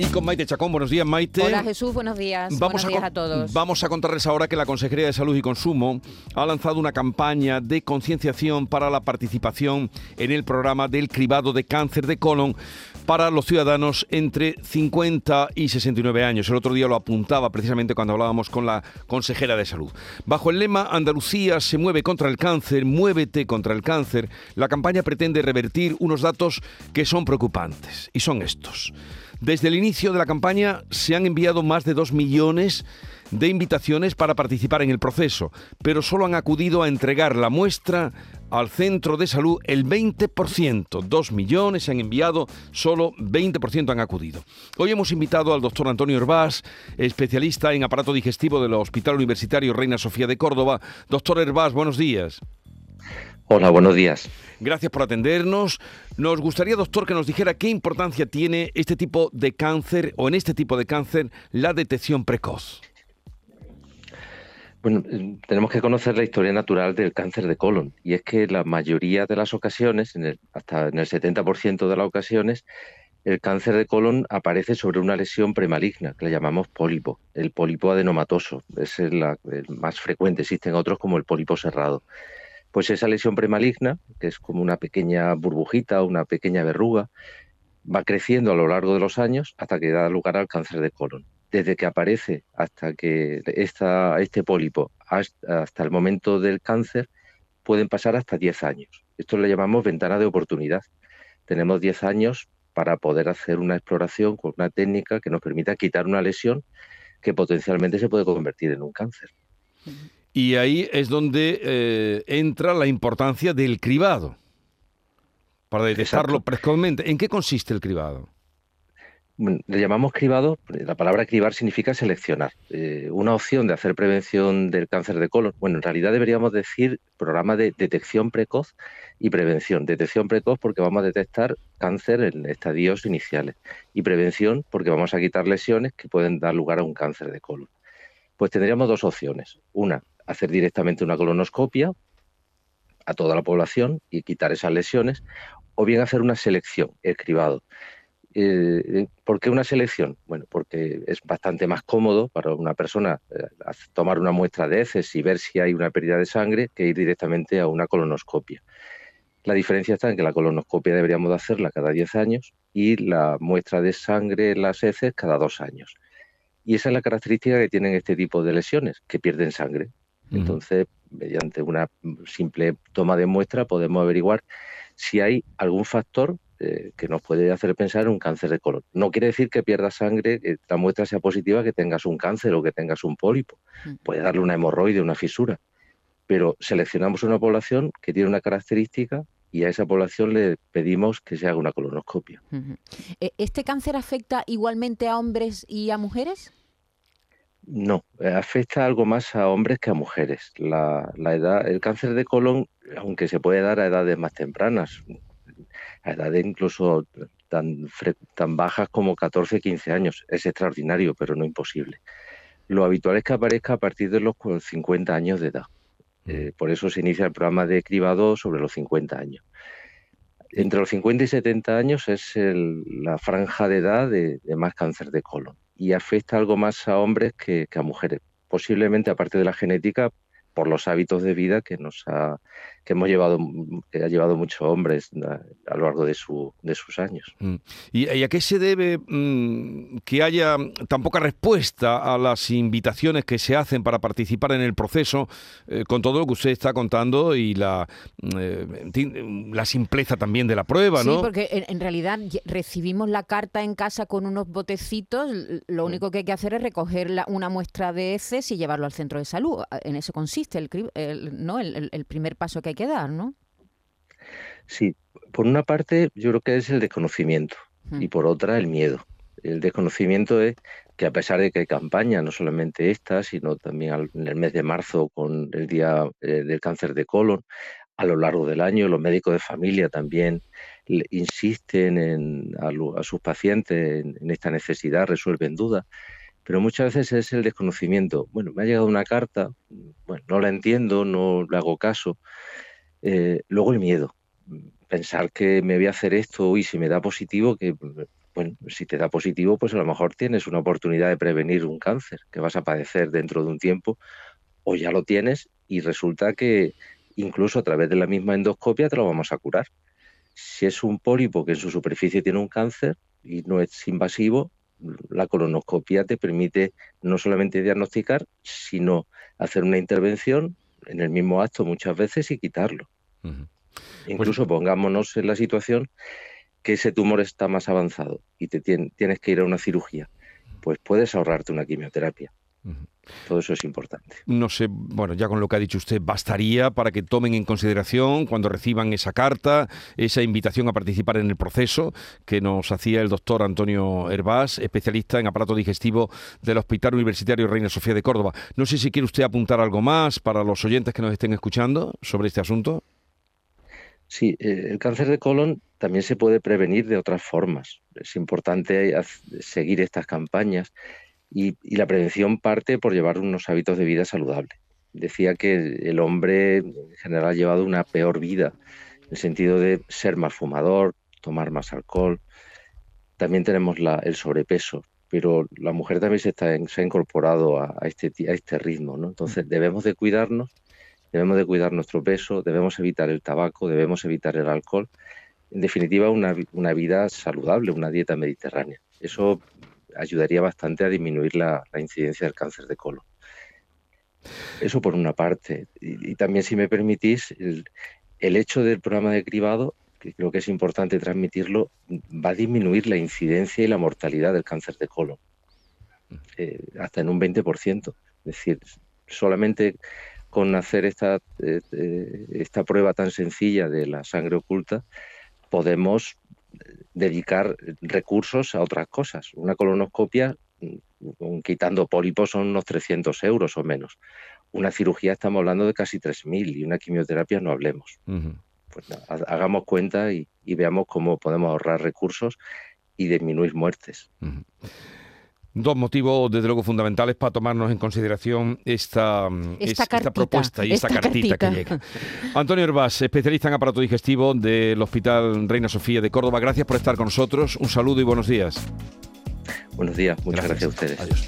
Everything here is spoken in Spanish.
Y con Maite Chacón, buenos días Maite. Hola Jesús, buenos días. buenos días a todos. Vamos a contarles ahora que la Consejería de Salud y Consumo ha lanzado una campaña de concienciación para la participación en el programa del cribado de cáncer de colon para los ciudadanos entre 50 y 69 años. El otro día lo apuntaba precisamente cuando hablábamos con la consejera de salud. Bajo el lema Andalucía se mueve contra el cáncer, muévete contra el cáncer, la campaña pretende revertir unos datos que son preocupantes y son estos. Desde el inicio de la campaña se han enviado más de 2 millones de invitaciones para participar en el proceso, pero solo han acudido a entregar la muestra al centro de salud el 20%. Dos millones se han enviado, solo 20% han acudido. Hoy hemos invitado al doctor Antonio Herbás, especialista en aparato digestivo del Hospital Universitario Reina Sofía de Córdoba. Doctor Herbás, buenos días. Hola, buenos días. Gracias por atendernos. Nos gustaría, doctor, que nos dijera qué importancia tiene este tipo de cáncer o en este tipo de cáncer la detección precoz. Bueno, eh, tenemos que conocer la historia natural del cáncer de colon y es que la mayoría de las ocasiones, hasta en el 70% de las ocasiones, el cáncer de colon aparece sobre una lesión premaligna, que le llamamos pólipo, el pólipo adenomatoso, es el, más frecuente, existen otros como el pólipo cerrado. Pues esa lesión premaligna, que es como una pequeña burbujita, una pequeña verruga, va creciendo a lo largo de los años hasta que da lugar al cáncer de colon desde que aparece hasta que esta, este pólipo, hasta, el momento del cáncer, pueden pasar hasta 10 años. Esto le llamamos ventana de oportunidad. Tenemos 10 años para poder hacer una exploración con una técnica que nos permita quitar una lesión que potencialmente se puede convertir en un cáncer. Y ahí es donde eh, entra la importancia del cribado, para detectarlo precozmente. ¿En qué consiste el cribado? le llamamos cribado, la palabra cribar significa seleccionar. Eh, una opción de hacer prevención del cáncer de colon, bueno, en realidad deberíamos decir programa de detección precoz y prevención. Detección precoz porque vamos a detectar cáncer en estadios iniciales y prevención porque vamos a quitar lesiones que pueden dar lugar a un cáncer de colon. Pues tendríamos dos opciones. Una, hacer directamente una colonoscopia a toda la población y quitar esas lesiones, o bien hacer una selección, el cribado. Eh, ¿Por qué una selección? Bueno, porque es bastante más cómodo para una persona eh, tomar una muestra de heces y ver si hay una pérdida de sangre que ir directamente a una colonoscopia. La diferencia está en que la colonoscopia deberíamos de hacerla cada 10 años y la muestra de sangre en las heces cada dos años. Y esa es la característica que tienen este tipo de lesiones, que pierden sangre. Entonces, mediante una simple toma de muestra podemos averiguar si hay algún factor eh, que nos puede hacer pensar en un cáncer de colon. No quiere decir que pierdas sangre, que la muestra sea positiva, que tengas un cáncer o que tengas un pólipo. Mm. Puede darle una hemorroide, una fisura. Pero seleccionamos una población que tiene una característica y a esa población le pedimos que se haga una colonoscopia. ¿E-, ¿Este cáncer afecta igualmente a hombres y a mujeres? No, eh, afecta algo más a hombres que a mujeres. La, la, edad, el cáncer de colon, aunque se puede dar a edades más tempranas, a edades incluso tan, tan bajas como 14, 15 años. Es extraordinario, pero no imposible. Lo habitual es que aparezca a partir de los 50 años de edad. Mm. Eh, por eso se inicia el programa de cribado sobre los 50 años. Entre los 50 y 70 años es la franja de edad de, más cáncer de colon y afecta algo más a hombres que a mujeres. Posiblemente, aparte de la genética, por los hábitos de vida que nos ha, que hemos llevado, que ha llevado muchos hombres a, lo largo de, su, de sus años. Mm. ¿Y, a qué se debe mm, que haya tan poca respuesta a las invitaciones que se hacen para participar en el proceso, eh, con todo lo que usted está contando y la, mm, la simpleza también de la prueba, ¿no? Sí, porque en, en, realidad recibimos la carta en casa con unos botecitos, lo único que hay que hacer es recoger la, una muestra de heces y llevarlo al centro de salud. En eso consiste el, ¿no? El, primer paso que hay que dar, ¿no? Sí, por una parte yo creo que es el desconocimiento y por otra el miedo. El desconocimiento es que a pesar de que hay campaña, no solamente esta, sino también en el mes de marzo con el Día eh, del Cáncer de Colon, a lo largo del año los médicos de familia también insisten en, a, sus pacientes en, esta necesidad, resuelven dudas pero muchas veces es el desconocimiento. Bueno, me ha llegado una carta, bueno, no la entiendo, no le hago caso. Eh, luego el miedo, pensar que me voy a hacer esto y si me da positivo, que bueno, si te da positivo, pues a lo mejor tienes una oportunidad de prevenir un cáncer que vas a padecer dentro de un tiempo, o ya lo tienes y resulta que incluso a través de la misma endoscopia te lo vamos a curar. Si es un pólipo que en su superficie tiene un cáncer y no es invasivo, la colonoscopia te permite no solamente diagnosticar, sino hacer una intervención en el mismo acto muchas veces y quitarlo. Incluso pongámonos en la situación que ese tumor está más avanzado y te tienes que ir a una cirugía, pues puedes ahorrarte una quimioterapia. Todo eso es importante. No sé, bueno, ya con lo que ha dicho usted, bastaría para que tomen en consideración cuando reciban esa carta, esa invitación a participar en el proceso que nos hacía el doctor Antonio Hervás, especialista en aparato digestivo del Hospital Universitario Reina Sofía de Córdoba. No sé si quiere usted apuntar algo más para los oyentes que nos estén escuchando sobre este asunto. Sí, eh, el cáncer de colon también se puede prevenir de otras formas. Es importante seguir estas campañas y, la prevención parte por llevar unos hábitos de vida saludables. Decía que el hombre en general ha llevado una peor vida, en el sentido de ser más fumador, tomar más alcohol. También tenemos el sobrepeso, pero la mujer también se, está, se ha incorporado a, este, a este ritmo. ¿no? Entonces debemos de cuidarnos debemos de cuidar nuestro peso, debemos evitar el tabaco, debemos evitar el alcohol. En definitiva, una, vida saludable, una dieta mediterránea. Eso ayudaría bastante a disminuir la, incidencia del cáncer de colon. Eso por una parte. Y, también, si me permitís, el, hecho del programa de cribado, que creo que es importante transmitirlo, va a disminuir la incidencia y la mortalidad del cáncer de colon, eh, hasta en un 20%. Es decir, solamente con hacer esta, eh, eh, esta prueba tan sencilla de la sangre oculta, podemos dedicar recursos a otras cosas. Una colonoscopia, mm, quitando pólipos, son unos 300 euros o menos. Una cirugía estamos hablando de casi 3.000 y una quimioterapia no hablemos. Pues hagamos cuenta y, veamos cómo podemos ahorrar recursos y disminuir muertes. Dos motivos, desde luego, fundamentales para tomarnos en consideración esta, esta, propuesta y esta, cartita, que llega. Antonio Herbás, especialista en aparato digestivo del Hospital Reina Sofía de Córdoba, gracias por estar con nosotros. Un saludo y buenos días. Buenos días, muchas gracias, a ustedes. Adiós.